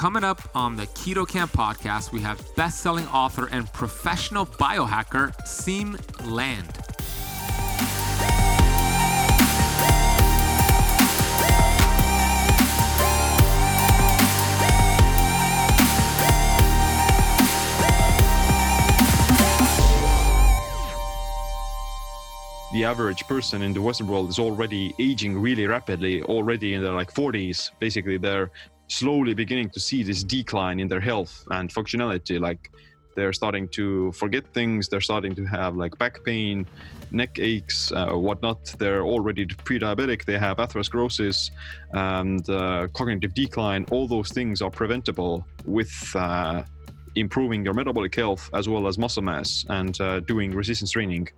coming up on the Keto Camp podcast, we have best selling author and professional biohacker, Siim Land. the average person in the Western world is already aging really rapidly, already in their like 40s. Basically, they're slowly beginning to see this decline in their health and functionality. Like they're starting to forget things, they're starting to have like back pain, neck aches, uh, whatnot. They're already pre diabetic, they have atherosclerosis and uh, cognitive decline. All those things are preventable with. Uh, improving your metabolic health as well as muscle mass and uh, doing resistance training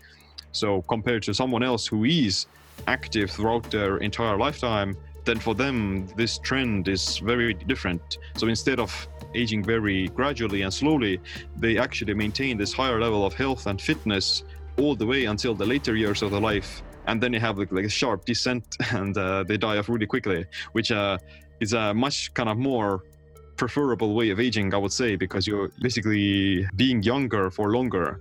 so compared to someone else who is active throughout their entire lifetime, then for them this trend is very different. So instead of aging very gradually and slowly, they actually maintain this higher level of health and fitness all the way until the later years of their life. And then you have like, like a sharp descent and uh, they die off really quickly, which uh, is a much kind of more preferable way of aging, I would say, because you're basically being younger for longer.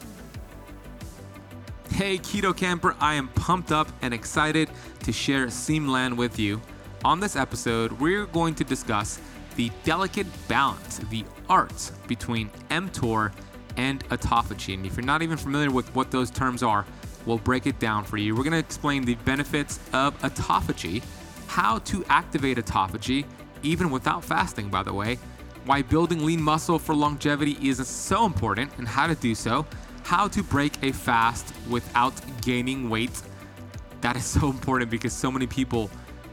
Hey, Keto Camper, I am pumped up and excited to share Siim Land with you. On this episode, we're going to discuss the delicate balance, the art between mTOR and autophagy. And if you're not even familiar with what those terms are, we'll break it down for you. We're going to explain the benefits of autophagy, how to activate autophagy, even without fasting, by the way, why building lean muscle for longevity is so important, and how to do so how to break a fast without gaining weight. That is so important because so many people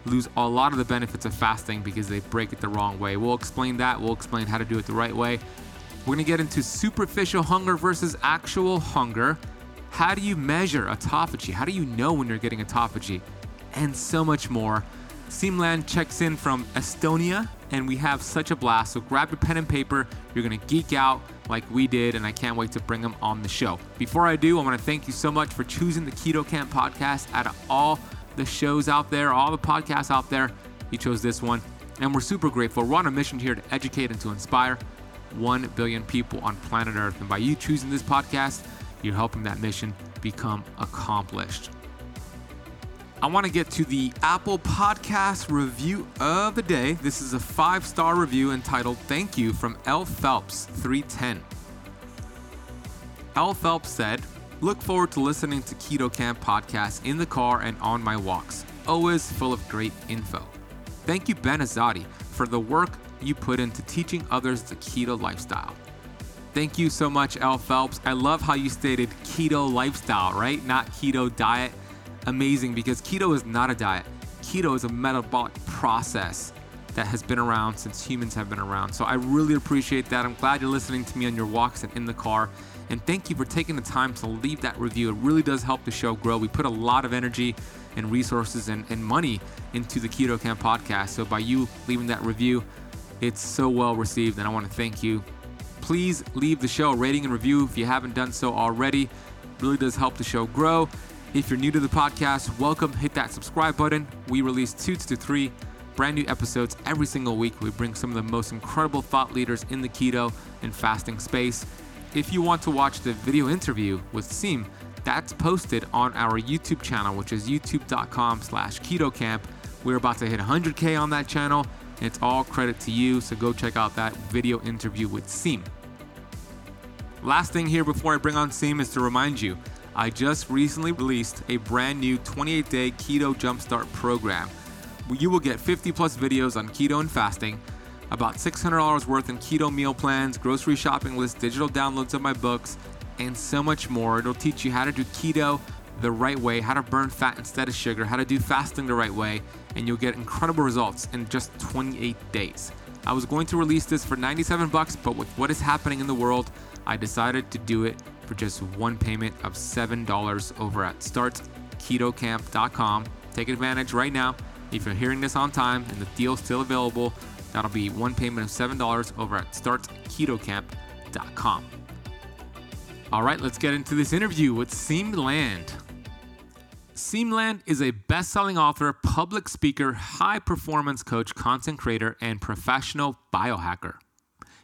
lose a lot of the benefits of fasting because they break it the wrong way. We'll explain that. We'll explain how to do it the right way. We're going to get into superficial hunger versus actual hunger. How do you measure autophagy? How do you know when you're getting autophagy? And so much more. Siim Land checks in from Estonia, and we have such a blast. So grab your pen and paper. You're going to geek out like we did, and I can't wait to bring them on the show. Before I do, I want to thank you so much for choosing the Keto Camp podcast out of all the shows out there, all the podcasts out there. You chose this one, and we're super grateful. We're on a mission here to educate and to inspire 1 billion people on planet Earth. And by you choosing this podcast, you're helping that mission become accomplished. I want to get to the Apple Podcast review of the day. This is a five star review entitled Thank You from L. Phelps 310. L. Phelps said, Look forward to listening to Keto Camp podcast in the car and on my walks. Always full of great info. Thank you, Ben Azadi, for the work you put into teaching others the keto lifestyle. Thank you so much, L. Phelps. I love how you stated keto lifestyle, right? Not keto diet amazing because keto is not a diet. Keto is a metabolic process that has been around since humans have been around. So I really appreciate that. I'm glad you're listening to me on your walks and in the car. And thank you for taking the time to leave that review. It really does help the show grow. We put a lot of energy and resources and, and money into the Keto Camp podcast. So by you leaving that review, it's so well received. And I want to thank you. Please leave the show rating and review if you haven't done so already. It really does help the show grow. If you're new to the podcast, welcome. Hit that subscribe button. We release two to three brand new episodes every single week. We bring some of the most incredible thought leaders in the keto and fasting space. If you want to watch the video interview with Siim, that's posted on our YouTube channel, which is youtube.com slash ketocamp. We're about to hit 100K on that channel. And it's all credit to you, so go check out that video interview with Siim. Last thing here before I bring on Siim is to remind you I just recently released a brand new 28 day keto jumpstart program. You will get 50 plus videos on keto and fasting, about $600 worth in keto meal plans, grocery shopping lists, digital downloads of my books, and so much more. It'll teach you how to do keto the right way, how to burn fat instead of sugar, how to do fasting the right way, and you'll get incredible results in just 28 days. I was going to release this for 97 bucks, but with what is happening in the world, I decided to do it for just one payment of $7 over at startketocamp.com. Take advantage right now. If you're hearing this on time and the deal's still available, that'll be one payment of $7 over at startketocamp.com. All right, let's get into this interview with Siim Land. Siim Land is a best selling author, public speaker, high performance coach, content creator, and professional biohacker.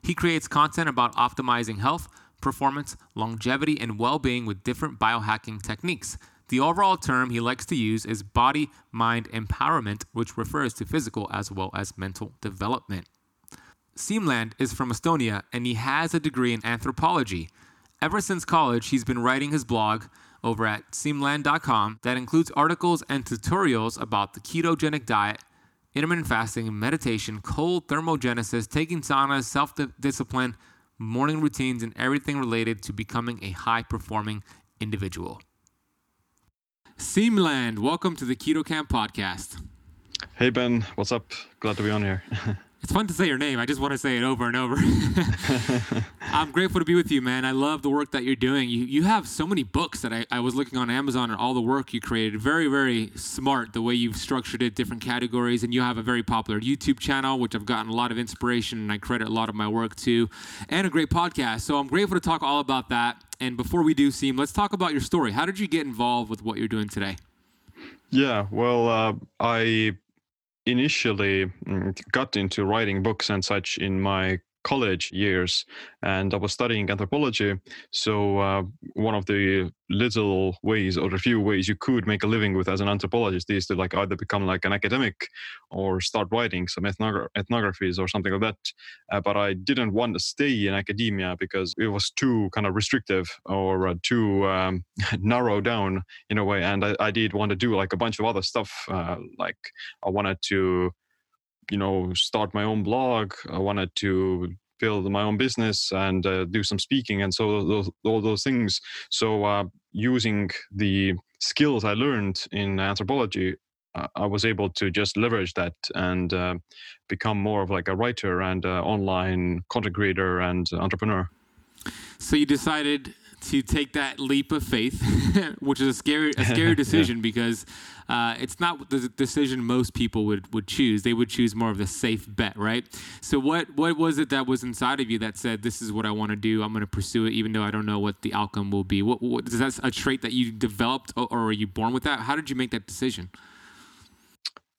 He creates content about optimizing health, performance, longevity, and well being with different biohacking techniques. The overall term he likes to use is body mind empowerment, which refers to physical as well as mental development. Siim Land is from Estonia and he has a degree in anthropology. Ever since college, he's been writing his blog over at siimland.com that includes articles and tutorials about the ketogenic diet, intermittent fasting, meditation, cold thermogenesis, taking saunas, self discipline, morning routines, and everything related to becoming a high performing individual. Siim Land, welcome to the Keto Camp podcast. Hey Ben, what's up? Glad to be on here. It's fun to say your name. I just want to say it over and over. I'm grateful to be with you, man. I love the work that you're doing. You, you have so many books that I, I was looking on Amazon and all the work you created. Very, very smart the way you've structured it, different categories. And you have a very popular YouTube channel, which I've gotten a lot of inspiration and I credit a lot of my work to, and a great podcast. So I'm grateful to talk all about that. And before we do, Siim, let's talk about your story. How did you get involved with what you're doing today? Yeah, well, uh, I initially mm, got into writing books and such in my college years and I was studying anthropology. So, uh, one of the little ways or a few ways you could make a living with as an anthropologist is to like either become like an academic or start writing some ethnogra- ethnographies or something like that. Uh, but I didn't want to stay in academia because it was too kind of restrictive or uh, too um, narrow down in a way. And I, I, did want to do like a bunch of other stuff. Uh, like I wanted to you know start my own blog. I wanted to build my own business and uh, do some speaking and so those, all those things. So uh, using the skills i learned in anthropology uh, i was able to just leverage that and uh, become more of like a writer and uh, online content creator and entrepreneur. So you decided to take that leap of faith, which is a scary, a scary decision yeah. because uh, it's not the decision most people would, would choose. They would choose more of the safe bet, right? So what what was it that was inside of you that said, "This is what I want to do. I'm going to pursue it, even though I don't know what the outcome will be." What, what is that a trait that you developed, or, or are you born with that? How did you make that decision?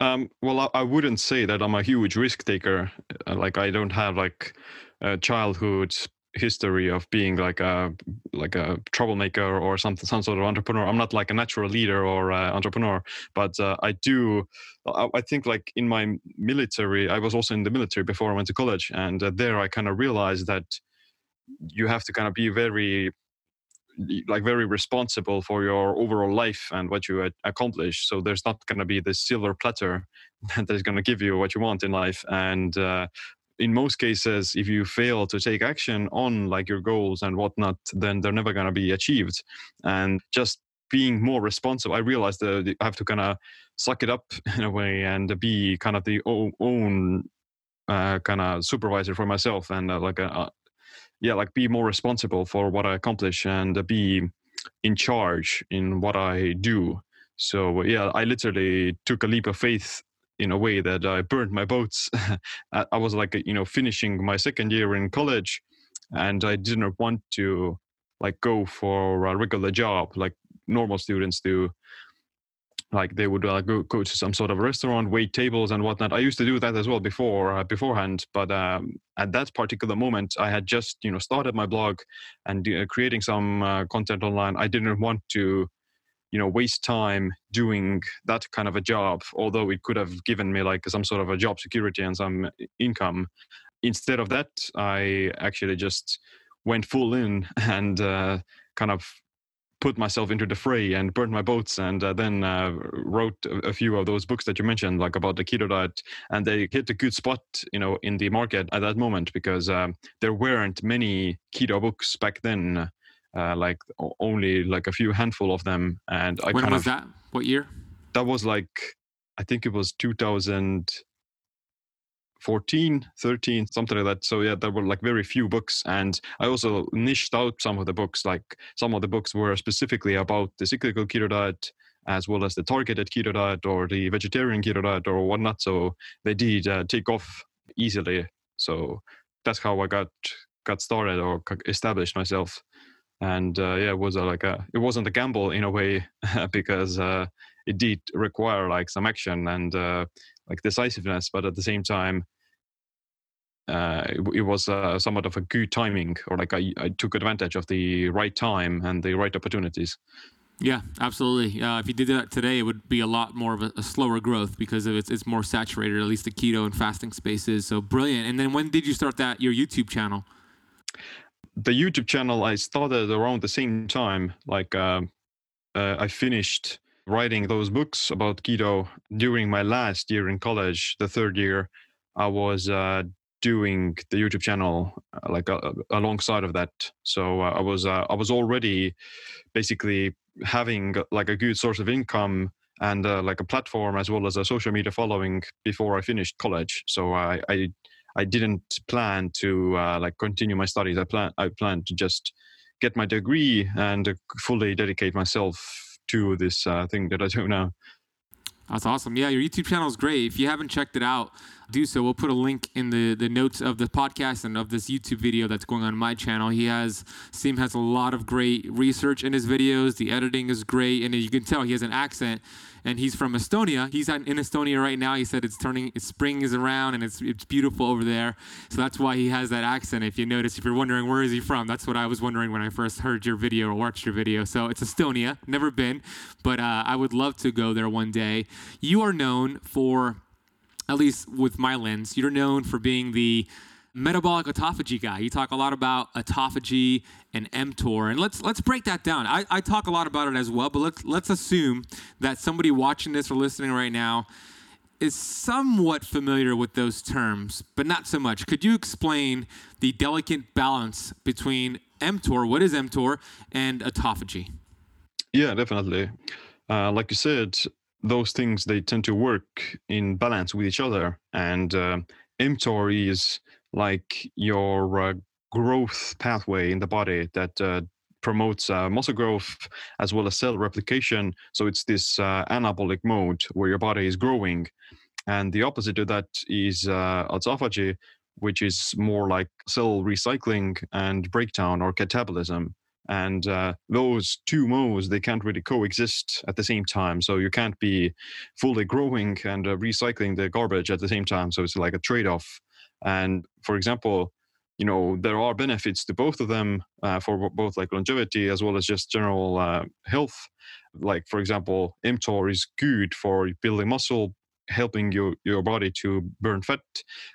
Um, well, I, I, wouldn't say that I'm a huge risk taker. Uh, like I don't have like a childhood history of being like a like a troublemaker or some some sort of entrepreneur. I'm not like a natural leader or entrepreneur, but uh, I do. I, I, think like in my military, I was also in the military before I went to college, and uh, there I kind of realized that you have to kind of be very like very responsible for your overall life and what you accomplish so there's not going to be this silver platter that is going to give you what you want in life and uh, in most cases if you fail to take action on like your goals and whatnot then they're never going to be achieved. And just being more responsible i realized that i have to kind of suck it up in a way and be kind of the own uh, kind of supervisor for myself and uh, like a, uh, yeah like be more responsible for what i accomplish and be in charge in what i do. So yeah i literally took a leap of faith in a way that I burned my boats. I was like, you know, finishing my second year in college, and I didn't want to like go for a regular job like normal students do. Like they would uh, go, go to some sort of restaurant, wait tables and whatnot. I used to do that as well before uh, beforehand, but um, at that particular moment, I had just you know started my blog and uh, creating some uh, content online. I didn't want to you know waste time doing that kind of a job although it could have given me like some sort of a job security and some income. Instead of that i actually just went full in and uh, kind of put myself into the fray and burned my boats and uh, then uh, wrote a, few of those books that you mentioned like about the keto diet. And they hit a good spot you know in the market at that moment because um, there weren't many keto books back then uh, like only like a few handful of them. And I when was of, that? What year? That was like, I think it was 2014, 13, something like that. So yeah, there were like very few books. And I also niched out some of the books, like some of the books were specifically about the cyclical keto diet, as well as the targeted keto diet or the vegetarian keto diet or whatnot. So they did uh, take off easily. So that's how I got got started or established myself. And uh, yeah, it was a, like a it wasn't a gamble in a way because uh, it did require like some action and uh, like decisiveness, but at the same time. Uh, it, it, was uh, somewhat of a good timing, or like I, I took advantage of the right time and the right opportunities. Yeah, absolutely. Uh, if you did that today, it would be a lot more of a, a, slower growth because it's it's more saturated. At least the keto and fasting space is so brilliant. And then when did you start that your YouTube channel? The YouTube channel I started around the same time. Like uh, uh, I finished writing those books about keto during my last year in college, the third year. I was uh, doing the YouTube channel uh, like uh, alongside of that. So uh, I was I was already basically having like a good source of income and like a platform as well as a social media following before I finished college. So I I, I didn't plan to uh, like continue my studies. I plan I planned to just get my degree and fully dedicate myself to this uh, thing that I do now. That's awesome. Yeah, your YouTube channel is great. If you haven't checked it out, do so. We'll put a link in the, the notes of the podcast and of this YouTube video that's going on my channel. He has, Siim has a lot of great research in his videos. The editing is great. And as you can tell he has an accent and he's from Estonia. He's in Estonia right now. He said it's turning, it's spring is around and it's, it's beautiful over there. So that's why he has that accent. If you notice, if you're wondering where is he from, that's what I was wondering when I first heard your video or watched your video. So it's Estonia, never been, but uh, I would love to go there one day. You are known for at least with my lens, you're known for being the metabolic autophagy guy. You talk a lot about autophagy and mTOR, and let's let's break that down. I, I talk a lot about it as well, but let's let's assume that somebody watching this or listening right now is somewhat familiar with those terms, but not so much. Could you explain the delicate balance between mTOR, what is mTOR, and autophagy? Yeah, definitely. Uh, like you said, those things they tend to work in balance with each other and uh, mtor is like your uh, growth pathway in the body that uh, promotes uh, muscle growth as well as cell replication. So it's this uh, anabolic mode where your body is growing. And the opposite of that is uh, autophagy which is more like cell recycling and breakdown or catabolism. And uh, those two modes they can't really coexist at the same time. So you can't be fully growing and recycling the garbage at the same time. So it's like a trade-off and for example you know there are benefits to both of them uh, for both like longevity as well as just general uh, health. Like for example mtor is good for building muscle helping your your body to burn fat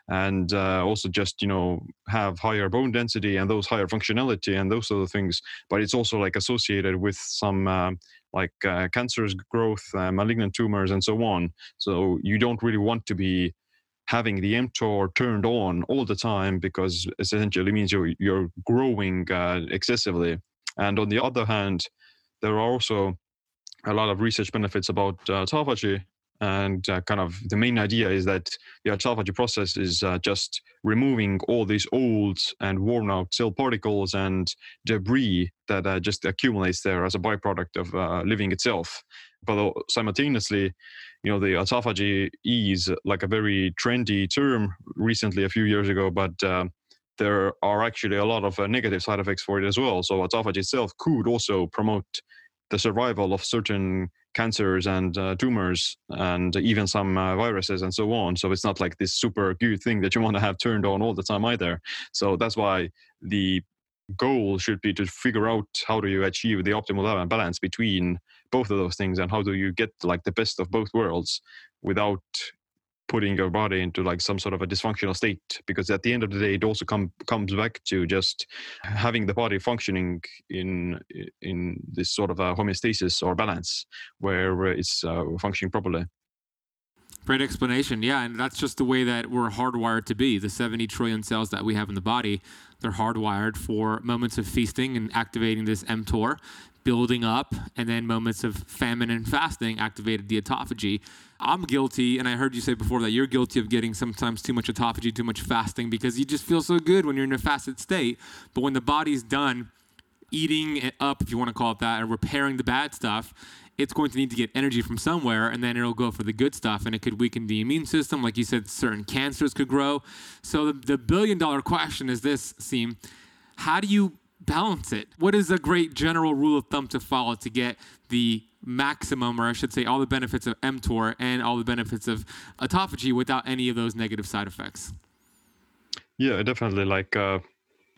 and uh, also just you know have higher bone density and those higher functionality and those of things. But it's also like associated with some uh, like uh, cancerous growth uh, malignant tumors and so on. So you don't really want to be having the mtor turned on all the time because essentially means you're you're growing uh, excessively. And on the other hand there are also a lot of research benefits about uh, and uh, kind of the main idea is that the autophagy process is uh, just removing all these old and worn out cell particles and debris that uh, just accumulates there as a byproduct of uh, living itself. But simultaneously, you know, the autophagy is like a very trendy term recently, a few years ago, but uh, there are actually a lot of uh, negative side effects for it as well. So autophagy itself could also promote the survival of certain cancers and uh, tumors and even some uh, viruses and so on. So it's not like this super good thing that you want to have turned on all the time either. So that's why the goal should be to figure out how do you achieve the optimal balance between both of those things and how do you get like the best of both worlds without putting your body into like some sort of a dysfunctional state because at the end of the day it also come, comes back to just having the body functioning in in this sort of a homeostasis or balance where it's uh, functioning properly Great explanation. Yeah, and that's just the way that we're hardwired to be. The 70 trillion cells that we have in the body, they're hardwired for moments of feasting and activating this mTOR, building up, and then moments of famine and fasting activated the autophagy. I'm guilty, and I heard you say before that you're guilty of getting sometimes too much autophagy, too much fasting, because you just feel so good when you're in a fasted state. But when the body's done eating it up, if you want to call it that, and repairing the bad stuff, it's going to need to get energy from somewhere, and then it'll go for the good stuff, and it could weaken the immune system. Like you said, certain cancers could grow. So the, the billion dollar question is this, Siim. How do you balance it? What is a great general rule of thumb to follow to get the maximum, or I should say, all the benefits of mTOR and all the benefits of autophagy without any of those negative side effects? Yeah, definitely. Like, uh,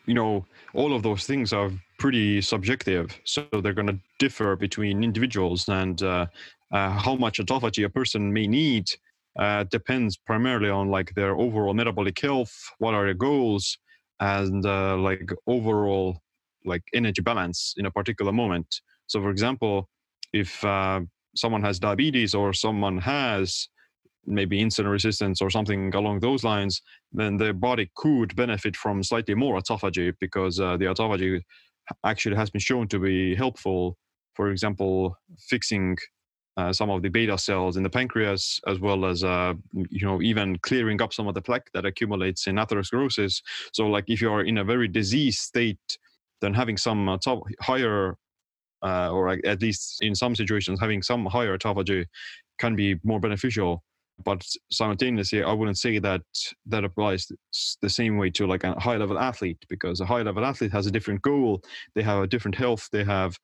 you know, all of those things are pretty subjective. So they're going to differ between individuals, and uh, uh, how much autophagy a person may need uh, depends primarily on like their overall metabolic health, what are their goals, and uh, like overall like energy balance in a particular moment. So, for example, if uh, someone has diabetes or someone has maybe insulin resistance or something along those lines, then their body could benefit from slightly more autophagy because uh, the autophagy actually has been shown to be helpful. For example, fixing uh, some of the beta cells in the pancreas, as well as uh, you know even clearing up some of the plaque that accumulates in atherosclerosis. So, like if you are in a very diseased state, then having some uh, higher, uh, or at least in some situations, having some higher autophagy can be more beneficial. But simultaneously i wouldn't say that that applies the same way to like a high level athlete because a high level athlete has a different goal they have a different health they have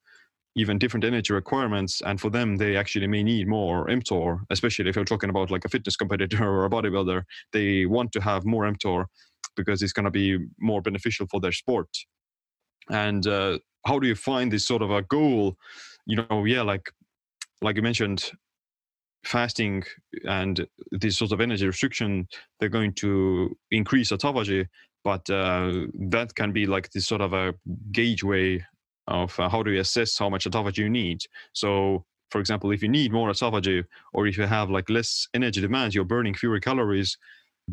even different energy requirements and for them they actually may need more mtor especially if you're talking about like a fitness competitor or a bodybuilder. They want to have more mtor because it's going to be more beneficial for their sport and uh, how do you find this sort of a goal you know yeah like like you mentioned fasting and this sort of energy restriction, they're going to increase autophagy, but uh, that can be like this sort of a gauge way of uh, how do you assess how much autophagy you need. So, for example, if you need more autophagy or if you have like less energy demands, you're burning fewer calories,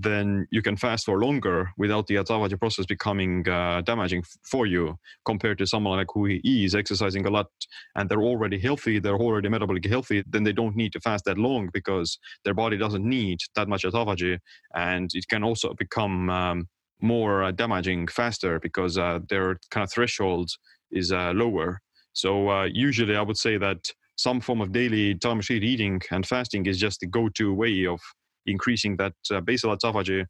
then you can fast for longer without the autophagy process becoming uh, damaging for you compared to someone like who is exercising a lot and they're already healthy they're already metabolically healthy then they don't need to fast that long because their body doesn't need that much autophagy and it can also become um, more uh, damaging faster because uh, their kind of threshold is uh, lower. So uh, usually i would say that some form of daily time sheet eating and fasting is just the go-to way of increasing that uh, basal autophagy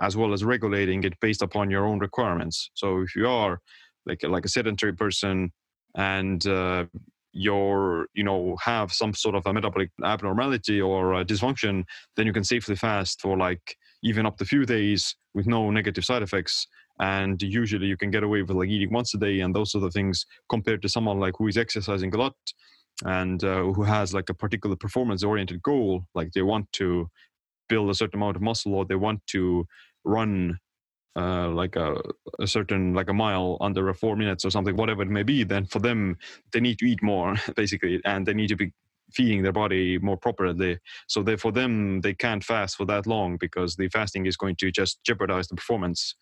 as well as regulating it based upon your own requirements. So if you are like like a sedentary person and uh, you're you know have some sort of a metabolic abnormality or dysfunction, then you can safely fast for like even up to few days with no negative side effects. And usually you can get away with like eating once a day and those sort of things compared to someone like who is exercising a lot and uh, who has like a particular performance oriented goal like they want to build a certain amount of muscle or they want to run uh, like a, a, certain like a mile under four minutes or something whatever it may be then for them they need to eat more basically and they need to be feeding their body more properly. So they for them they can't fast for that long because the fasting is going to just jeopardize the performance.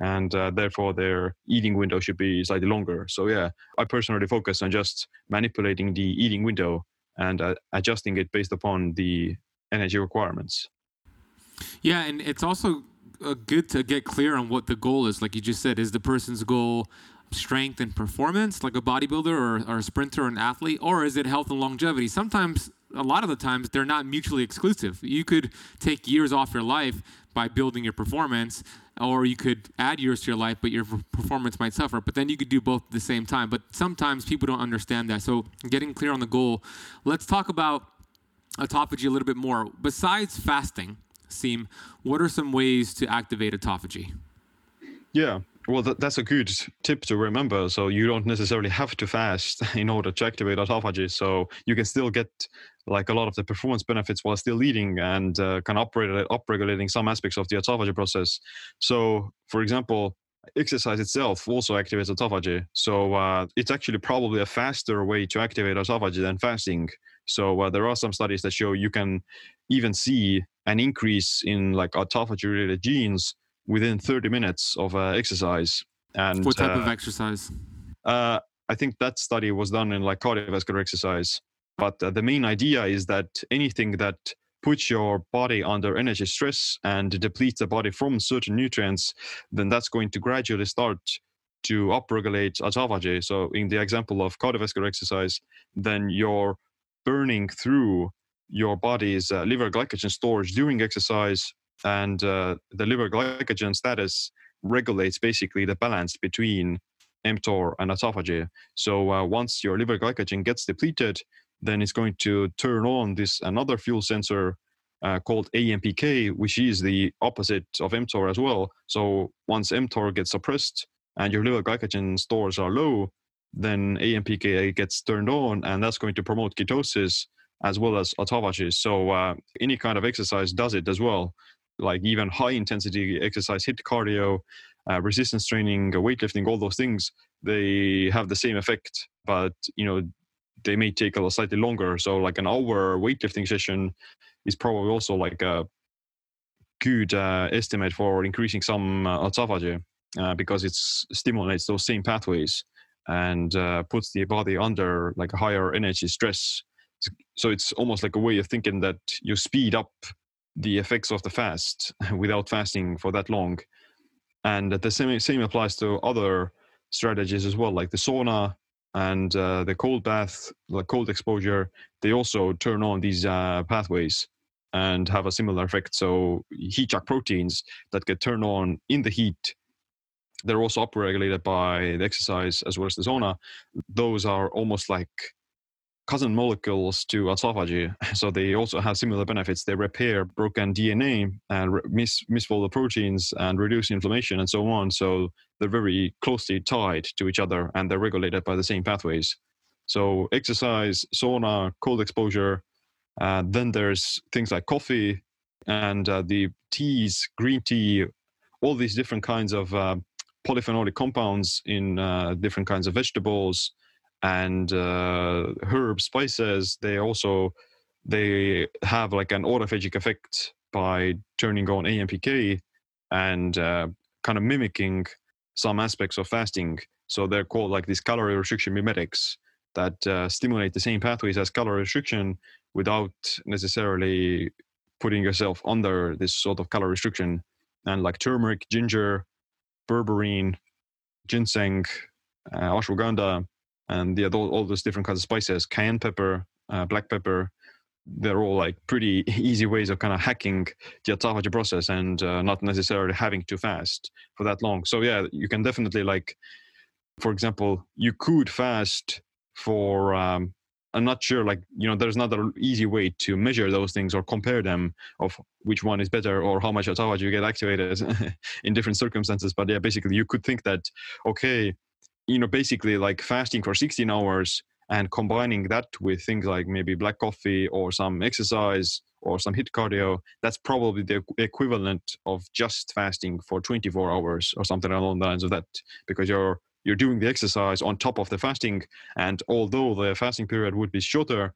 And uh, therefore their eating window should be slightly longer. So yeah i personally focus on just manipulating the eating window and uh, adjusting it based upon the energy requirements yeah, and it's also uh, good to get clear on what the goal is. Like you just said, is the person's goal strength and performance, like a bodybuilder or, or a sprinter or an athlete, or is it health and longevity? Sometimes, a lot of the times, they're not mutually exclusive. You could take years off your life by building your performance, or you could add years to your life, but your performance might suffer. But then you could do both at the same time. But sometimes people don't understand that. So, getting clear on the goal. Let's talk about autophagy a little bit more. Besides fasting, Siim, what are some ways to activate autophagy? Yeah, well, that, that's a good tip to remember. So you don't necessarily have to fast in order to activate autophagy. So you can still get like a lot of the performance benefits while still eating and uh, kind of operate, upregulating some aspects of the autophagy process. So, for example, exercise itself also activates autophagy. So uh, it's actually probably a faster way to activate autophagy than fasting So uh, there are some studies that show you can even see an increase in like autophagy related genes within 30 minutes of uh, exercise. And what type uh, of exercise? uh, I think that study was done in like cardiovascular exercise. But uh, the main idea is that anything that puts your body under energy stress and depletes the body from certain nutrients, then that's going to gradually start to upregulate autophagy. So in the example of cardiovascular exercise, then you're burning through your body's uh, liver glycogen storage during exercise, and uh, the liver glycogen status regulates basically the balance between mTOR and autophagy. So uh, once your liver glycogen gets depleted, then it's going to turn on this another fuel sensor uh, called AMPK, which is the opposite of mTOR as well. So once mTOR gets suppressed and your liver glycogen stores are low, then AMPK gets turned on, and that's going to promote ketosis as well as autophagy. So uh, any kind of exercise does it as well. Like even high intensity exercise, HIIT cardio, uh, resistance training, weightlifting, all those things, they have the same effect, but you know they may take a slightly longer. So like an hour weightlifting session is probably also like a good uh, estimate for increasing some uh, autophagy uh, because it stimulates those same pathways and uh, puts the body under like a higher energy stress. So it's almost like a way of thinking that you speed up the effects of the fast without fasting for that long. And the same same applies to other strategies as well, like the sauna and uh, the cold bath, like cold exposure. They also turn on these uh, pathways and have a similar effect. So heat shock proteins that get turned on in the heat, they're also upregulated by the exercise as well as the sauna. Those are almost like cousin molecules to autophagy. So they also have similar benefits. They repair broken DNA and mis- misfolded proteins and reduce inflammation and so on. So they're very closely tied to each other and they're regulated by the same pathways. So exercise, sauna, cold exposure. Uh, then there's things like coffee and uh, the teas, green tea, all these different kinds of uh, polyphenolic compounds in uh, different kinds of vegetables and uh, herbs, spices. They also they have like an autophagic effect by turning on AMPK and uh, kind of mimicking some aspects of fasting. So they're called like these calorie restriction mimetics that uh, stimulate the same pathways as calorie restriction without necessarily putting yourself under this sort of calorie restriction. And like turmeric, ginger, berberine, ginseng, uh, ashwagandha, and yeah, all, all those different kinds of spices, cayenne pepper, uh, black pepper. They're all like pretty easy ways of kind of hacking the autophagy process and uh, not necessarily having to fast for that long. So yeah, you can definitely like, for example, you could fast for. Um, I'm not sure, like you know, there's not an easy way to measure those things or compare them of which one is better or how much autophagy you get activated in different circumstances. But yeah, basically, you could think that okay, you know, basically like fasting for 16 hours and combining that with things like maybe black coffee or some exercise or some HIIT cardio, that's probably the equivalent of just fasting for 24 hours or something along the lines of that, because you're you're doing the exercise on top of the fasting, and although the fasting period would be shorter,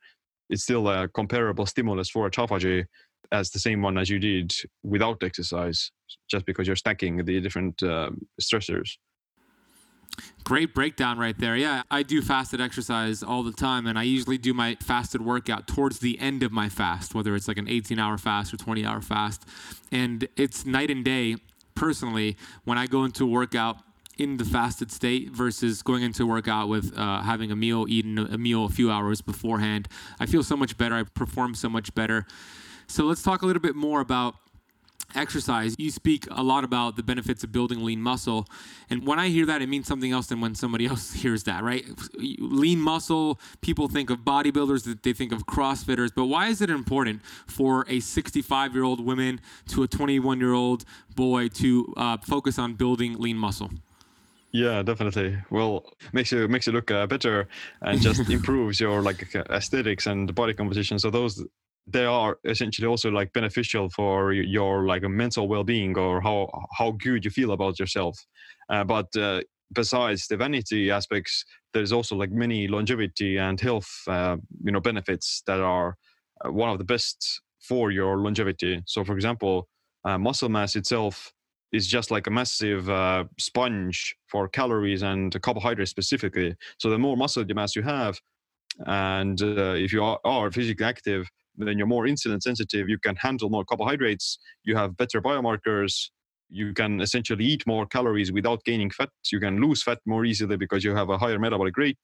it's still a comparable stimulus for autophagy as the same one as you did without exercise, just because you're stacking the different uh, stressors. Great breakdown right there. Yeah, I do fasted exercise all the time, and I usually do my fasted workout towards the end of my fast, whether it's like an 18 hour fast or 20 hour fast. And it's night and day, personally, when I go into a workout in the fasted state versus going into a workout with uh, having a meal, eating a meal a few hours beforehand. I feel so much better. I perform so much better. So let's talk a little bit more about exercise, you speak a lot about the benefits of building lean muscle. And when I hear that, it means something else than when somebody else hears that, right? Lean muscle, people think of bodybuilders, they think of CrossFitters, but why is it important for a 65 year old woman to a 21 year old boy to uh, focus on building lean muscle? Yeah, definitely. Well, makes you makes you look uh, better and just improves your like aesthetics and body composition. So those they are essentially also like beneficial for your like mental well-being or how how good you feel about yourself uh, but uh, besides the vanity aspects, there's also like many longevity and health, uh, you know, benefits that are uh, one of the best for your longevity. So, for example, uh, muscle mass itself is just like a massive uh, sponge for calories and carbohydrates specifically. So, the more muscle mass you have, and if you are, are physically active, then you're more insulin sensitive. You can handle more carbohydrates. You have better biomarkers you can essentially eat more calories without gaining fat. You can lose fat more easily because you have a higher metabolic rate.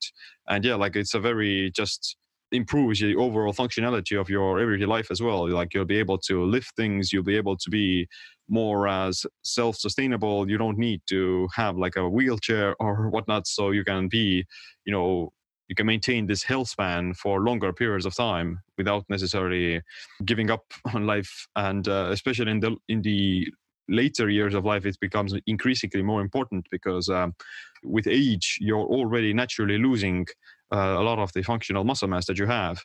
And yeah, like it's a very just improves the overall functionality of your everyday life as well. Like you'll be able to lift things, you'll be able to be more as self-sustainable. You don't need to have like a wheelchair or whatnot. So you can be, you know, you can maintain this health span for longer periods of time without necessarily giving up on life. And uh, especially in the in the later years of life it becomes increasingly more important because um, with age you're already naturally losing uh, a lot of the functional muscle mass that you have.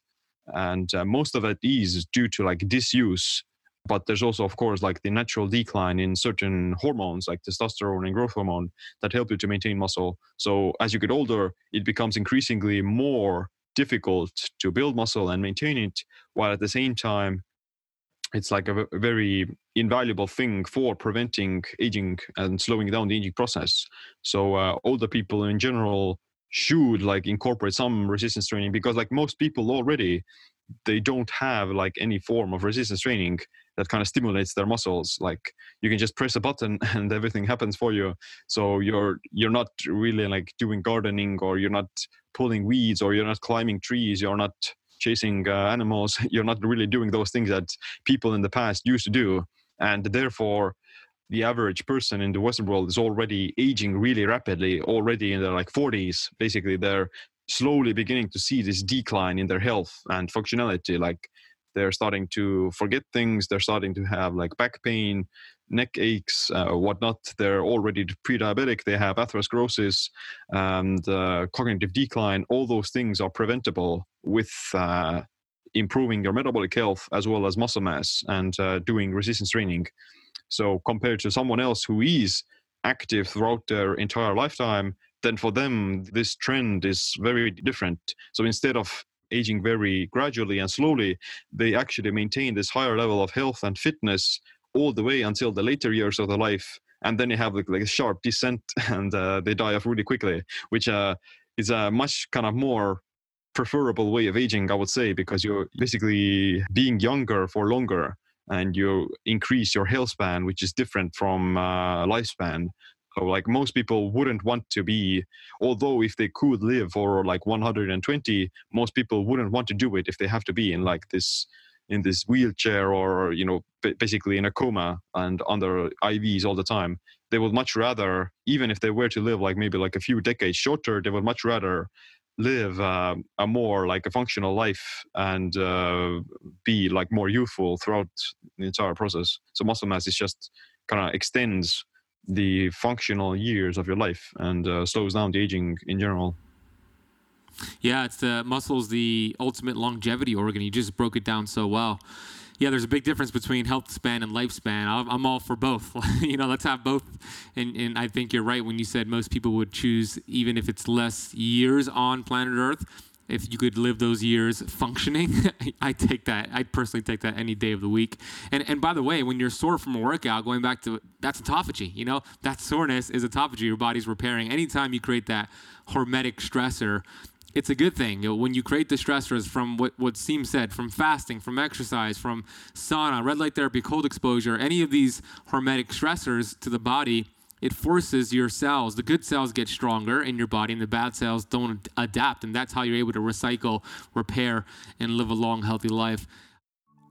And uh, most of it is due to like disuse but there's also of course like the natural decline in certain hormones like testosterone and growth hormone that help you to maintain muscle so as you get older it becomes increasingly more difficult to build muscle and maintain it while at the same time it's like a, very invaluable thing for preventing aging and slowing down the aging process. So uh, older people in general should like incorporate some resistance training because like most people already they don't have like any form of resistance training that kind of stimulates their muscles like you can just press a button and everything happens for you. So you're you're not really like doing gardening or you're not pulling weeds or you're not climbing trees you're not chasing uh, animals you're not really doing those things that people in the past used to do. And therefore the average person in the western world is already aging really rapidly already in their like 40s basically they're slowly beginning to see this decline in their health and functionality like they're starting to forget things they're starting to have like back pain neck aches, uh, whatnot. They're already pre-diabetic. They have atherosclerosis and uh, cognitive decline. All those things are preventable with uh, improving your metabolic health as well as muscle mass and uh, doing resistance training. So compared to someone else who is active throughout their entire lifetime, then for them this trend is very different. So instead of aging very gradually and slowly, they actually maintain this higher level of health and fitness all the way until the later years of their life. And then you have like, like a sharp descent and uh, they die off really quickly which uh, is a much kind of more preferable way of aging i would say because you're basically being younger for longer and you increase your health span which is different from uh, lifespan like most people wouldn't want to be although if they could live for like 120 most people wouldn't want to do it if they have to be in like this in this wheelchair or you know basically in a coma and under ivs all the time. They would much rather even if they were to live like maybe like a few decades shorter they would much rather live uh, a more like a functional life and uh, be like more youthful throughout the entire process. So muscle mass is just kind of extends the functional years of your life and uh, slows down the aging in general yeah, it's the muscle's the ultimate longevity organ. You just broke it down so well. Yeah, there's a big difference between health span and lifespan. I'm all for both. you know, let's have both. And, and I think you're right when you said most people would choose, even if it's less years on planet Earth, if you could live those years functioning, I take that. I personally take that any day of the week. And and by the way, when you're sore from a workout, going back to that's autophagy. You know that soreness is autophagy. Your body's repairing. Anytime you create that hormetic stressor, it's a good thing. When you create the stressors from what, what Siim said, from fasting, from exercise, from sauna, red light therapy, cold exposure, any of these hormetic stressors to the body, it forces your cells, the good cells get stronger in your body and the bad cells don't adapt. And that's how you're able to recycle, repair, and live a long, healthy life.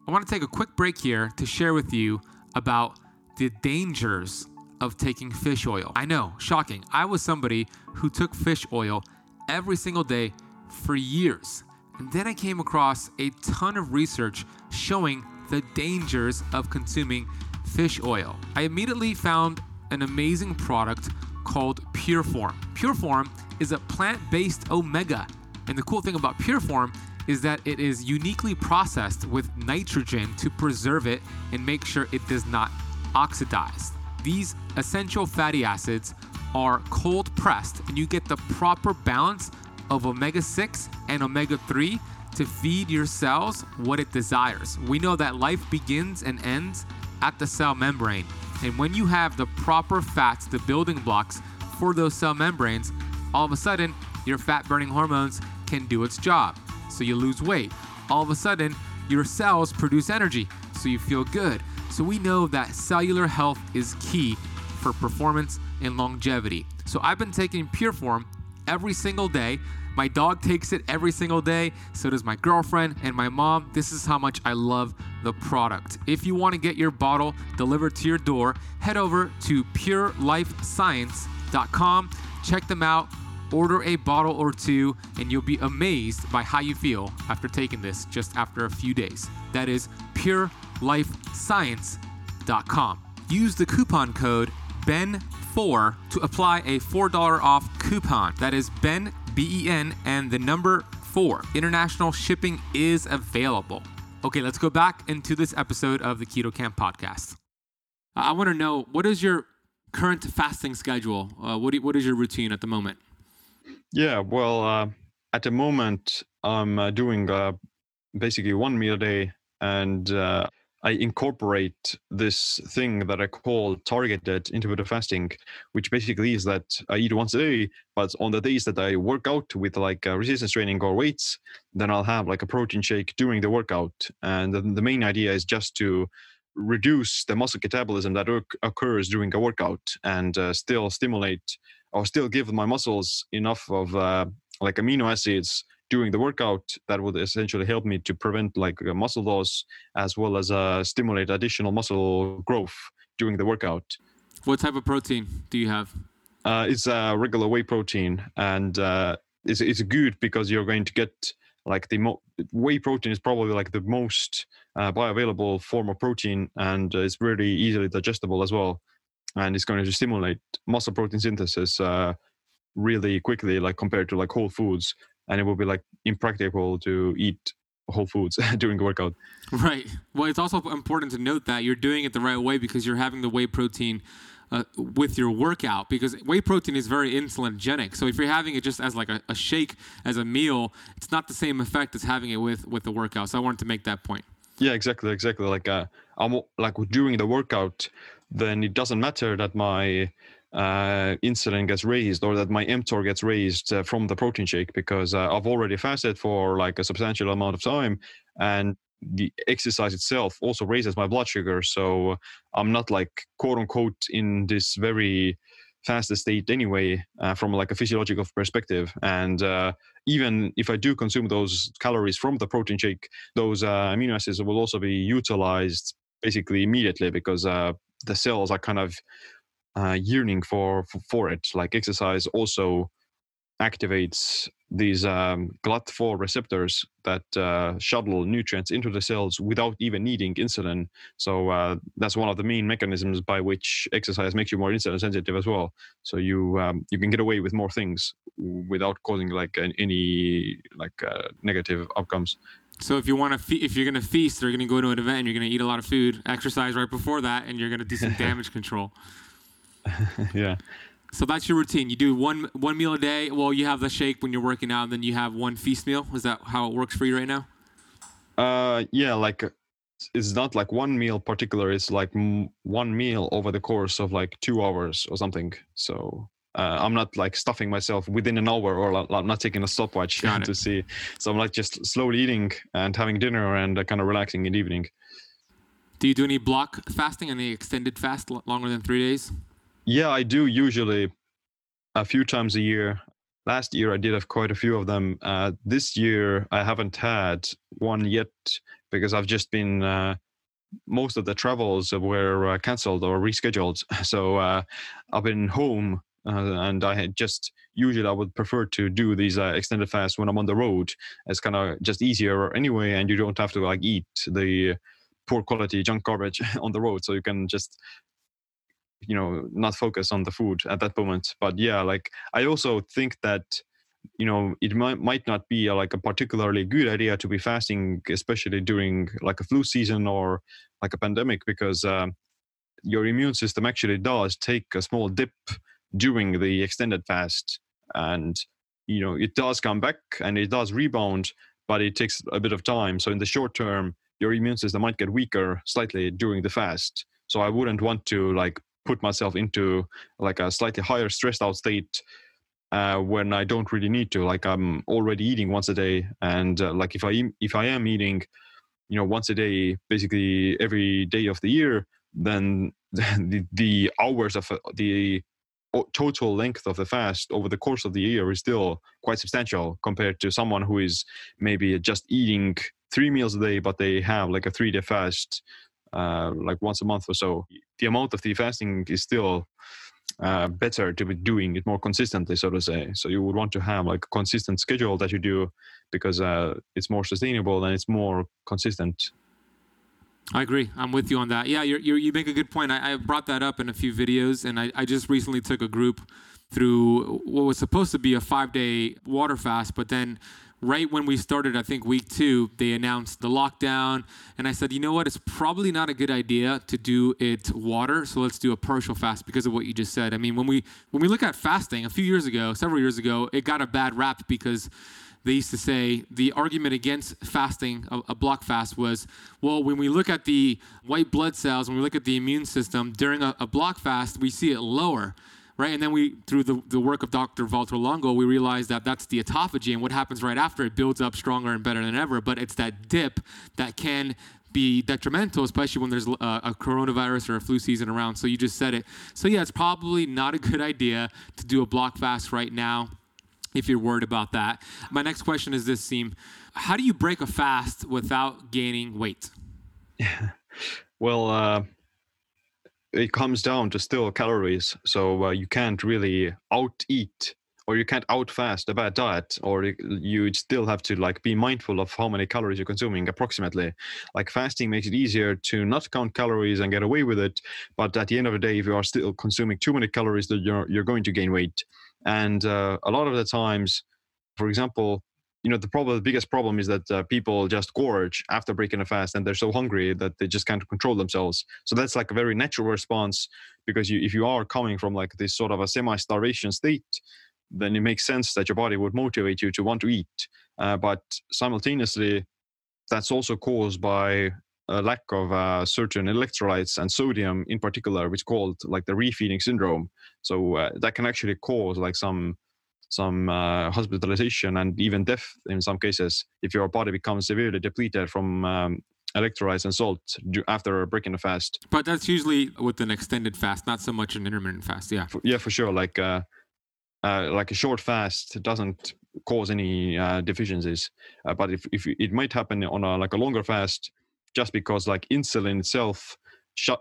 I want to take a quick break here to share with you about the dangers of taking fish oil. I know, shocking. I was somebody who took fish oil every single day for years. And then I came across a ton of research showing the dangers of consuming fish oil. I immediately found an amazing product called Pureform. Pureform is a plant based omega. And the cool thing about Pureform is that it is uniquely processed with nitrogen to preserve it and make sure it does not oxidize. These essential fatty acids are cold pressed and you get the proper balance of omega 6 and omega 3 to feed your cells what it desires. We know that life begins and ends at the cell membrane. And when you have the proper fats, the building blocks for those cell membranes, all of a sudden your fat burning hormones can do its job. So you lose weight. All of a sudden, your cells produce energy, so you feel good. So we know that cellular health is key for performance and longevity. So I've been taking Pureform every single day. My dog takes it every single day. So does my girlfriend and my mom. This is how much I love the product. If you want to get your bottle delivered to your door, head over to purelifescience.com. Check them out. Order a bottle or two, and you'll be amazed by how you feel after taking this just after a few days. That is purelifescience.com. Use the coupon code BEN4 to apply a $4 off coupon. That is BEN, B E N, and the number 4. International shipping is available. Okay, let's go back into this episode of the Keto Kamp podcast. I want to know what is your current fasting schedule? Uh, what, do what is your routine at the moment? Yeah, well, uh, at the moment, I'm uh, doing uh, basically one meal a day, and uh, I incorporate this thing that I call targeted intermittent fasting, which basically is that I eat once a day, but on the days that I work out with like uh, resistance training or weights, then I'll have like a protein shake during the workout. And the, main idea is just to reduce the muscle catabolism that occurs during a workout and uh, still stimulate or still give my muscles enough of uh, like amino acids during the workout that would essentially help me to prevent like muscle loss as well as uh, stimulate additional muscle growth during the workout. What type of protein do you have? Uh, it's a regular whey protein, and uh, it's it's good because you're going to get like the mo- whey protein is probably like the most uh, bioavailable form of protein, and uh, it's really easily digestible as well, and it's going to stimulate muscle protein synthesis uh, really quickly, like compared to like whole foods and it will be like impractical to eat whole foods during a workout. Right. Well, it's also important to note that you're doing it the right way because you're having the whey protein uh, with your workout because whey protein is very insulinogenic. So if you're having it just as like a, a, shake as a meal, it's not the same effect as having it with with the workout. So I wanted to make that point. Yeah, exactly, exactly. Like uh, I'm like during the workout, then it doesn't matter that my uh, insulin gets raised or that my mTOR gets raised uh, from the protein shake because uh, I've already fasted for like a substantial amount of time and the exercise itself also raises my blood sugar. So I'm not like quote unquote in this very fast state anyway uh, from like a physiological perspective. And uh, even if I do consume those calories from the protein shake, those uh, amino acids will also be utilized basically immediately because the cells are kind of uh, yearning for, for, for it. Like exercise also activates these um, GLUT4 receptors that uh, shuttle nutrients into the cells without even needing insulin. So uh, that's one of the main mechanisms by which exercise makes you more insulin sensitive as well. So you um, you can get away with more things without causing like any like uh, negative outcomes. So if you want to, fe- if you're going to feast, or you're going to go to an event, and you're going to eat a lot of food, exercise right before that, and you're going to do some damage control. yeah. So that's your routine. You do one one meal a day. Well, you have the shake when you're working out, and then you have one feast meal. Is that how it works for you right now? Uh, yeah. Like it's not like one meal particular. It's like m- one meal over the course of like two hours or something. So uh, I'm not like stuffing myself within an hour, or I'm not taking a stopwatch to see. So I'm like just slowly eating and having dinner and uh, kind of relaxing in the evening. Do you do any block fasting, any extended fast longer than three days? Yeah, I do usually a few times a year. Last year I did have quite a few of them. Uh, this year I haven't had one yet because I've just been uh, most of the travels were uh, cancelled or rescheduled. So uh, I've been home uh, and I had just usually I would prefer to do these uh, extended fasts when I'm on the road. It's kind of just easier anyway, and you don't have to like eat the poor quality junk garbage on the road. So you can just you know not focus on the food at that moment. But yeah like i also think that you know it might might not be a, like a particularly good idea to be fasting especially during like a flu season or like a pandemic because uh, your immune system actually does take a small dip during the extended fast. And you know it does come back and it does rebound but it takes a bit of time. So in the short term your immune system might get weaker slightly during the fast. So i wouldn't want to like put myself into like a slightly higher stressed out state uh, when I don't really need to. Like I'm already eating once a day, and uh, like if I if I am eating, you know, once a day, basically every day of the year, then the, the hours of uh, the total length of the fast over the course of the year is still quite substantial compared to someone who is maybe just eating three meals a day, but they have like a three day fast, uh, like once a month or so. The amount of the fasting is still uh, better to be doing it more consistently, so to say. So you would want to have like a consistent schedule that you do because uh, it's more sustainable and it's more consistent. I agree. I'm with you on that. Yeah, you're, you make a good point. I, I, brought that up in a few videos, and I, I just recently took a group through what was supposed to be a five day water fast, but then right when we started, I think week two, they announced the lockdown. And I said, you know what? It's probably not a good idea to do it water. So let's do a partial fast because of what you just said. I mean, when we when we look at fasting a few years ago, several years ago, it got a bad rap because they used to say the argument against fasting, a, a, block fast, was well, when we look at the white blood cells, when we look at the immune system during a, a block fast, we see it lower right? And then we, through the, the work of Dr. Valter Longo, we realized that that's the autophagy, and what happens right after it builds up stronger and better than ever. But it's that dip that can be detrimental, especially when there's a, a, coronavirus or a flu season around. So you just said it. So yeah, it's probably not a good idea to do a block fast right now if you're worried about that. My next question is this, Siim. How do you break a fast without gaining weight? well, uh, it comes down to still calories. So uh, you can't really out eat or you can't out fast a bad diet or you still have to like be mindful of how many calories you're consuming approximately like fasting makes it easier to not count calories and get away with it but at the end of the day if you are still consuming too many calories then you're, you're going to gain weight and uh, a lot of the times for example you know the problem the biggest problem is that uh, people just gorge after breaking a fast and they're so hungry that they just can't control themselves. So that's like a very natural response because you if you are coming from like this sort of a semi starvation state then it makes sense that your body would motivate you to want to eat. Uh, but simultaneously that's also caused by a lack of uh, certain electrolytes and sodium in particular which called like the refeeding syndrome. So uh, that can actually cause like some some uh, hospitalization and even death in some cases if your body becomes severely depleted from um, electrolytes and salt after breaking a fast. But that's usually with an extended fast, not so much an intermittent fast. Yeah. For, yeah, for sure. Like uh, uh, like a short fast doesn't cause any uh, deficiencies, uh, but if, if it might happen on a like a longer fast, just because like insulin itself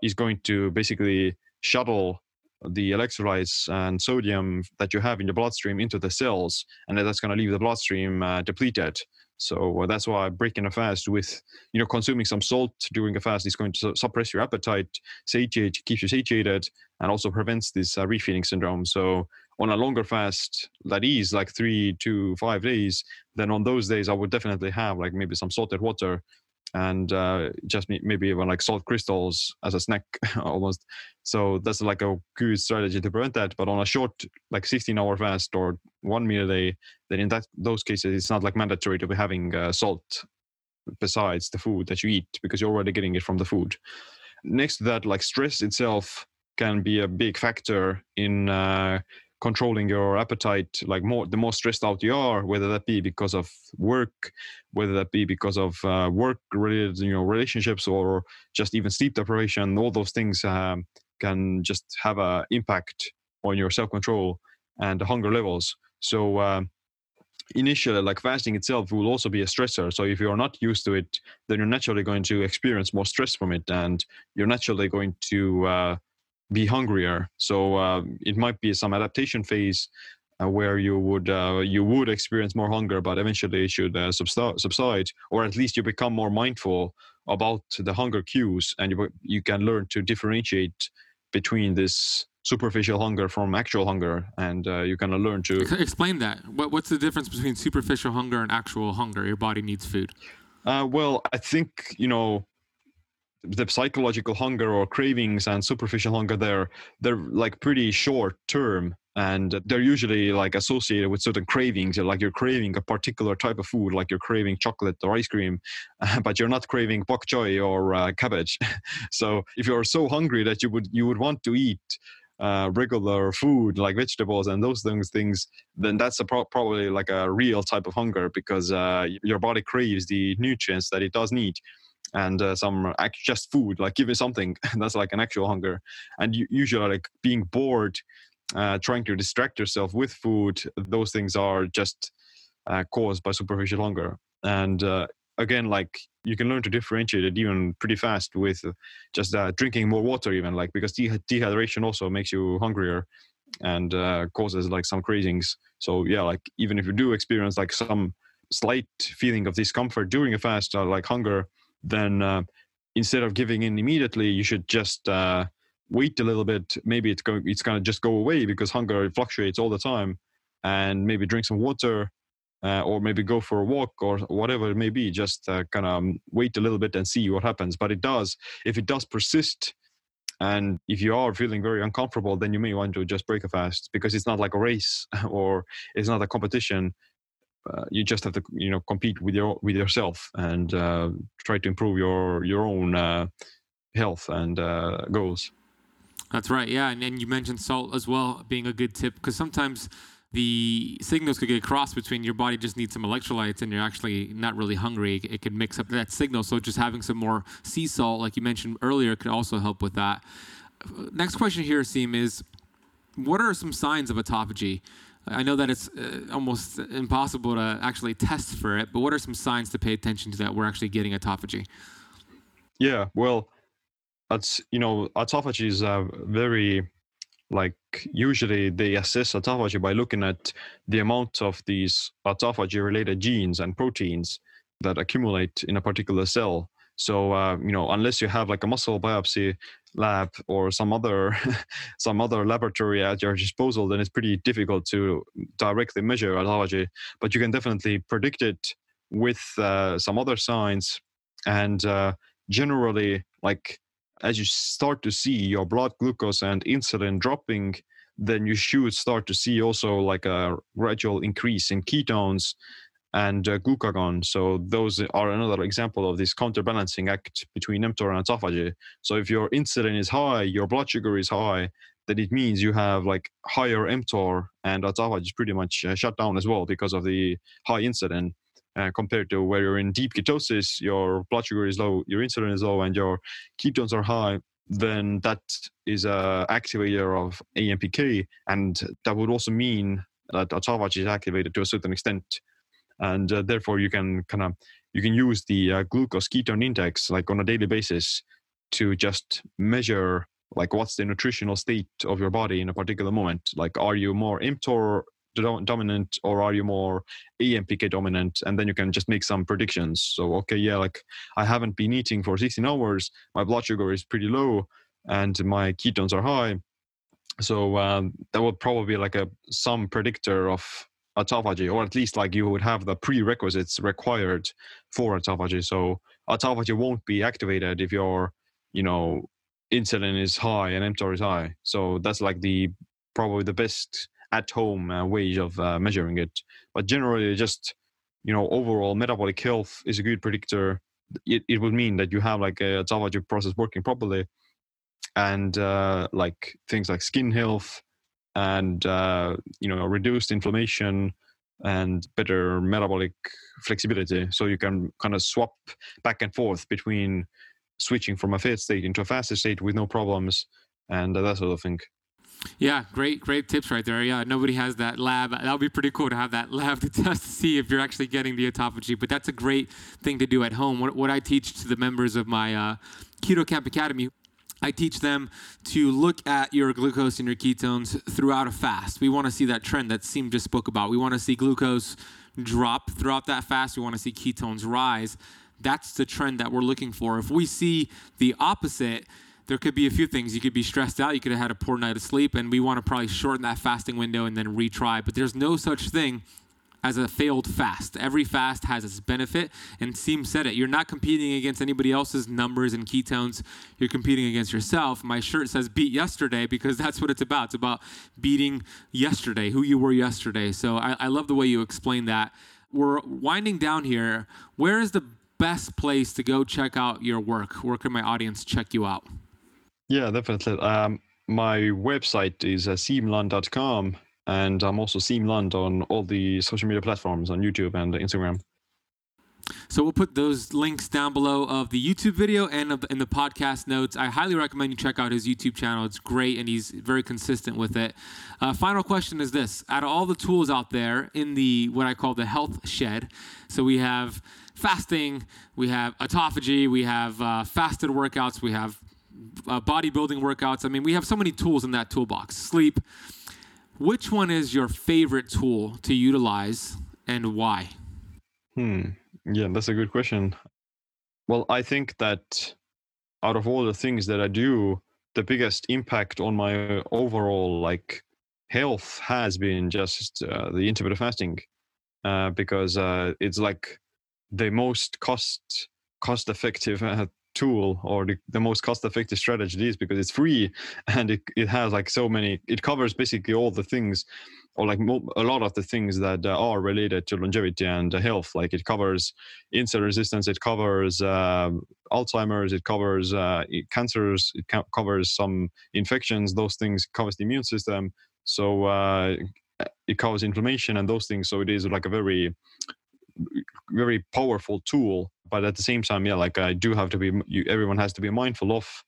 is going to basically shuttle the electrolytes and sodium that you have in your bloodstream into the cells, and that's going to leave the bloodstream uh, depleted. So uh, that's why breaking a fast with, you know, consuming some salt during a fast is going to suppress your appetite, satiate, keeps you satiated, and also prevents this uh, refeeding syndrome. So on a longer fast that is like three to five days, then on those days I would definitely have like maybe some salted water and uh, just maybe even like salt crystals as a snack almost. So that's like a good strategy to prevent that. But on a short, like 16 hour fast or one meal a day, then in that those cases, it's not like mandatory to be having uh, salt besides the food that you eat because you're already getting it from the food. Next to that, like stress itself can be a big factor in uh, controlling your appetite like more the more stressed out you are whether that be because of work whether that be because of uh, work related you know relationships or just even sleep deprivation all those things um, can just have an impact on your self-control and hunger levels. So uh, initially like fasting itself will also be a stressor. So if you're not used to it then you're naturally going to experience more stress from it and you're naturally going to uh, be hungrier. So uh, it might be some adaptation phase uh, where you would uh, you would experience more hunger, but eventually it should uh, subside, or at least you become more mindful about the hunger cues, and you you can learn to differentiate between this superficial hunger from actual hunger, and uh, you can learn to explain that. What, what's the difference between superficial hunger and actual hunger? Your body needs food. Uh, well, I think you know the psychological hunger or cravings and superficial hunger they're they're like pretty short term and they're usually like associated with certain cravings. Like you're craving a particular type of food like you're craving chocolate or ice cream but you're not craving bok choy or uh, cabbage. So if you're so hungry that you would you would want to eat uh, regular food like vegetables and those things things then that's pro- probably like a real type of hunger because uh, your body craves the nutrients that it does need and uh, some just food like give me something. That's like an actual hunger. And you, usually like being bored uh, trying to distract yourself with food those things are just uh, caused by superficial hunger. And uh, again like you can learn to differentiate it even pretty fast with just uh, drinking more water even like because de- dehydration also makes you hungrier and uh, causes like some cravings. So yeah like even if you do experience like some slight feeling of discomfort during a fast like hunger then uh, instead of giving in immediately, you should just uh, wait a little bit. Maybe it's going, it's gonna just go away because hunger fluctuates all the time, and maybe drink some water, uh, or maybe go for a walk or whatever it may be. Just uh, kind of um, wait a little bit and see what happens. But it does, if it does persist, and if you are feeling very uncomfortable, then you may want to just break a fast because it's not like a race or it's not a competition uh, you just have to you know compete with your with yourself and uh, try to improve your your own uh, health and uh, goals. That's right. Yeah, and then you mentioned salt as well being a good tip because sometimes the signals could get crossed between your body just needs some electrolytes and you're actually not really hungry. It could mix up that signal. So just having some more sea salt, like you mentioned earlier, could also help with that. Next question here, Siim, is what are some signs of autophagy? I know that it's uh, almost impossible to actually test for it, but what are some signs to pay attention to that we're actually getting autophagy? Yeah, well, that's you know autophagy is uh, very like usually they assess autophagy by looking at the amount of these autophagy related genes and proteins that accumulate in a particular cell so uh, you know, unless you have like a muscle biopsy lab or some other some other laboratory at your disposal, then it's pretty difficult to directly measure autophagy. But you can definitely predict it with uh, some other signs, and uh, generally, like as you start to see your blood glucose and insulin dropping then you should start to see also like a gradual increase in ketones and uh, glucagon. So those are another example of this counterbalancing act between mTOR and autophagy. So if your insulin is high, your blood sugar is high, then it means you have like higher mTOR and autophagy is pretty much uh, shut down as well because of the high insulin. Uh, compared to where you're in deep ketosis, your blood sugar is low, your insulin is low, and your ketones are high, then that is a activator of AMPK, and that would also mean that autophagy is activated to a certain extent and uh, therefore you can kind of you can use the uh, glucose ketone index like on a daily basis to just measure like what's the nutritional state of your body in a particular moment like are you more mTOR dominant or are you more AMPK dominant? And then you can just make some predictions. So, okay, yeah, like I haven't been eating for 16 hours, my blood sugar is pretty low, and my ketones are high. So um, that would probably be like a some predictor of autophagy, or at least like you would have the prerequisites required for autophagy. So autophagy won't be activated if your, you know, insulin is high and mTOR is high. So that's like the probably the best at-home uh, way of uh, measuring it. But generally, just you know, overall metabolic health is a good predictor. It, it would mean that you have like a autophagy process working properly, and uh, like things like skin health, and uh, you know reduced inflammation and better metabolic flexibility so you can kind of swap back and forth between switching from a fat state into a fasted state with no problems and that sort of thing yeah, great, great tips right there. Yeah, nobody has that lab. That would be pretty cool to have that lab to test to see if you're actually getting the autophagy. But that's a great thing to do at home. What, what I teach to the members of my uh, Keto Kamp Academy I teach them to look at your glucose and your ketones throughout a fast. We want to see that trend that Siim just spoke about. We want to see glucose drop throughout that fast. We want to see ketones rise. That's the trend that we're looking for. If we see the opposite, there could be a few things. You could be stressed out. You could have had a poor night of sleep, and we want to probably shorten that fasting window and then retry. But there's no such thing as a failed fast. Every fast has its benefit, and Siim said it. You're not competing against anybody else's numbers and ketones. You're competing against yourself. My shirt says "Beat Yesterday" because that's what it's about. It's about beating yesterday, who you were yesterday. So I, I love the way you explain that. We're winding down here. Where is the best place to go check out your work? Where can my audience check you out? Yeah, definitely. Um, my website is uh, and I'm also Siim Land on all the social media platforms on YouTube and Instagram. So we'll put those links down below of the YouTube video and in the podcast notes. I highly recommend you check out his YouTube channel. It's great and he's very consistent with it. Uh, final question is this: Out of all the tools out there in the what I call the health shed, so we have fasting, we have autophagy, we have uh, fasted workouts, we have uh, bodybuilding workouts. I mean, we have so many tools in that toolbox. Sleep. Which one is your favorite tool to utilize and why? Hmm. Yeah, that's a good question. Well, I think that out of all the things that I do, the biggest impact on my overall like health has been just uh, the intermittent fasting, uh, because uh, it's like the most cost cost effective uh, tool or the, the most cost effective strategy is because it's free and it, it has like so many it covers basically all the things or like mo- a lot of the things that uh, are related to longevity and uh, health. Like it covers insulin resistance it covers uh, alzheimer's it covers uh, cancers it ca- covers some infections those things covers the immune system. So uh, it covers inflammation and those things. So it is like a very very powerful tool but at the same time yeah like i do have to be you, everyone has to be mindful of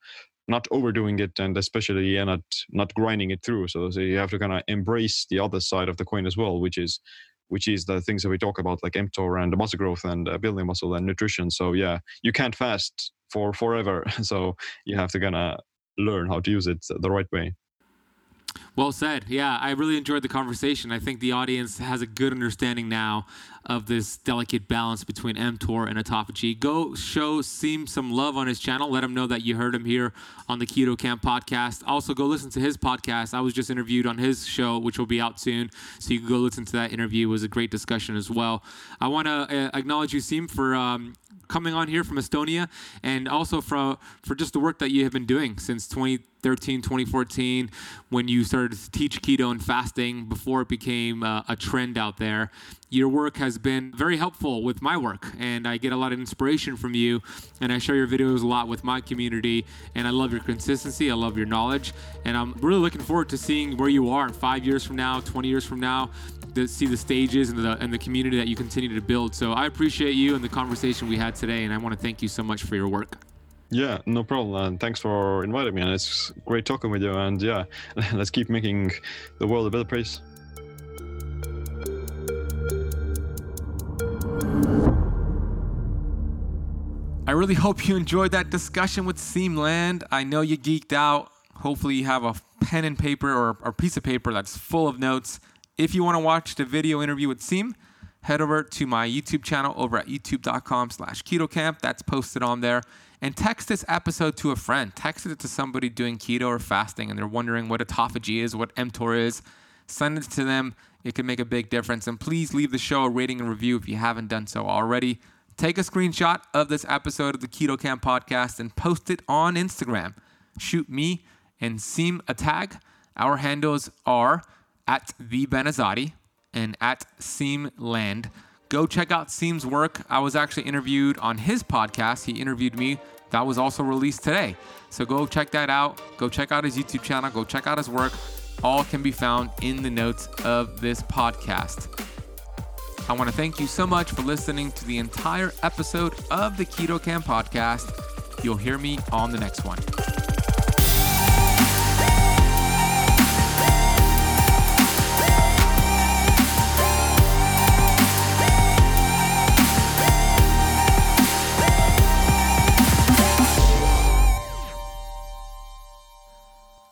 not overdoing it and especially yeah, not not grinding it through. So, so you have to kind of embrace the other side of the coin as well which is which is the things that we talk about like mtor and muscle growth and uh, building muscle and nutrition. So yeah you can't fast for forever. So you have to kind of learn how to use it the right way well said. Yeah, I really enjoyed the conversation. I think the audience has a good understanding now of this delicate balance between mTOR and autophagy. Go show Siim some love on his channel. Let him know that you heard him here on the Keto Kamp podcast. Also, go listen to his podcast. I was just interviewed on his show, which will be out soon. So you can go listen to that interview. It was a great discussion as well. I want to uh, acknowledge you, Siim, for um, coming on here from Estonia and also for, for just the work that you have been doing since 2013, 2014, when you started to teach keto and fasting before it became uh, a trend out there. Your work has been very helpful with my work, and I get a lot of inspiration from you. And I share your videos a lot with my community, and I love your consistency. I love your knowledge, and I'm really looking forward to seeing where you are five years from now, 20 years from now, to see the stages and the, and the community that you continue to build. So I appreciate you and the conversation we had today, and I want to thank you so much for your work. Yeah, no problem. And thanks for inviting me. And it's great talking with you. And yeah, let's keep making the world a better place. I really hope you enjoyed that discussion with Siim Land. I know you geeked out. Hopefully, you have a pen and paper or a piece of paper that's full of notes if you want to watch the video interview with Siim, head over to my YouTube channel over at youtube.com slash ketokamp. That's posted on there. And text this episode to a friend. Text it to somebody doing keto or fasting and they're wondering what autophagy is, what mTOR is. Send it to them. It can make a big difference. And please leave the show a rating and review if you haven't done so already. Take a screenshot of this episode of the Keto Kamp podcast and post it on Instagram. Shoot me and Siim a tag. Our handles are at the Ben Azadi and at Siim Land. Go check out Siim's work. I was actually interviewed on his podcast. He interviewed me. That was also released today. So go check that out. Go check out his YouTube channel. Go check out his work. All can be found in the notes of this podcast. I want to thank you so much for listening to the entire episode of the Keto Kamp podcast. You'll hear me on the next one.